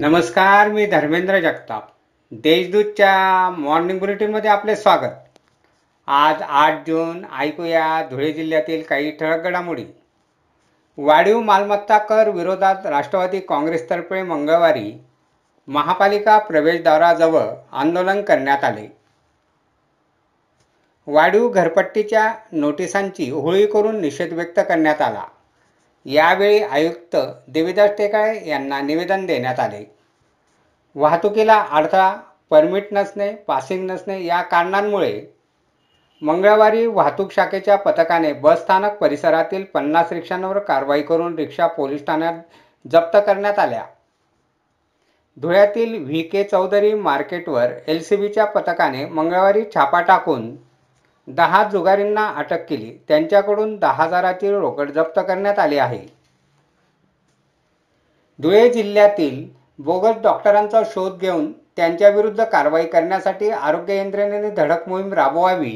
नमस्कार मी धर्मेंद्र जगताप. देशदूतच्या मॉर्निंग बुलेटिनमध्ये आपले स्वागत. आज आठ जून ऐकूया धुळे जिल्ह्यातील काही ठळक घडामोडी. वाढीव मालमत्ता कर विरोधात राष्ट्रवादी काँग्रेसतर्फे मंगळवारी महापालिका प्रवेशद्वाराजवळ आंदोलन करण्यात आले. वाढीव घरपट्टीच्या नोटिसांची होळी करून निषेध व्यक्त करण्यात आला. यावेळी आयुक्त देवीदास टेकाळे यांना निवेदन देण्यात आले. वाहतुकीला अडथळा परमिट नसणे पासिंग नसणे या कारणांमुळे मंगळवारी वाहतूक शाखेच्या पथकाने बसस्थानक परिसरातील पन्नास रिक्षांवर कारवाई करून रिक्षा पोलीस ठाण्यात जप्त करण्यात आल्या. धुळ्यातील व्ही. के. चौधरी मार्केटवर एल सी बीच्या पथकाने मंगळवारी छापा टाकून दहा जुगारींना अटक केली. त्यांच्याकडून दहा हजाराची रोकड जप्त करण्यात आली आहे. धुळे जिल्ह्यातील बोगस डॉक्टरांचा शोध घेऊन त्यांच्याविरुद्ध कारवाई करण्यासाठी आरोग्य यंत्रणेने धडक मोहीम राबवावी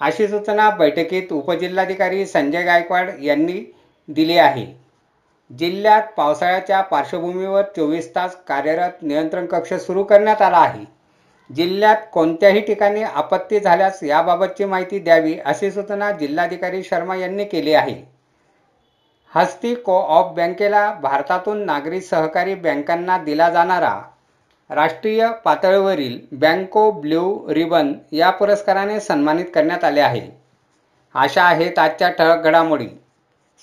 अशी सूचना बैठकीत उपजिल्हाधिकारी संजय गायकवाड यांनी दिली आहे. जिल्ह्यात पावसाळ्याच्या पार्श्वभूमीवर चोवीस तास कार्यरत नियंत्रण कक्ष सुरू करण्यात आला आहे. जिल्ह्यात कोणत्याही ठिकाणी आपत्ती झाल्यास याबाबतची माहिती द्यावी अशी सूचना जिल्हाधिकारी शर्मा यांनी केली आहे. हस्ती को ऑप बँकेला भारतातून नागरी सहकारी बँकांना दिला जाणारा राष्ट्रीय पातळीवरील बँको ब्ल्यू रिबन या पुरस्काराने सन्मानित करण्यात आले आहे. अशा आहेत आजच्या ठळक घडामोडी.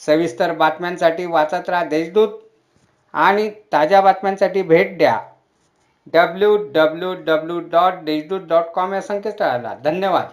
सविस्तर बातम्यांसाठी वाचत राहा देशदूत आणि ताज्या बातम्यांसाठी भेट द्या. W W W dot Deshdoot dot com या संकेतस्थळाला. धन्यवाद.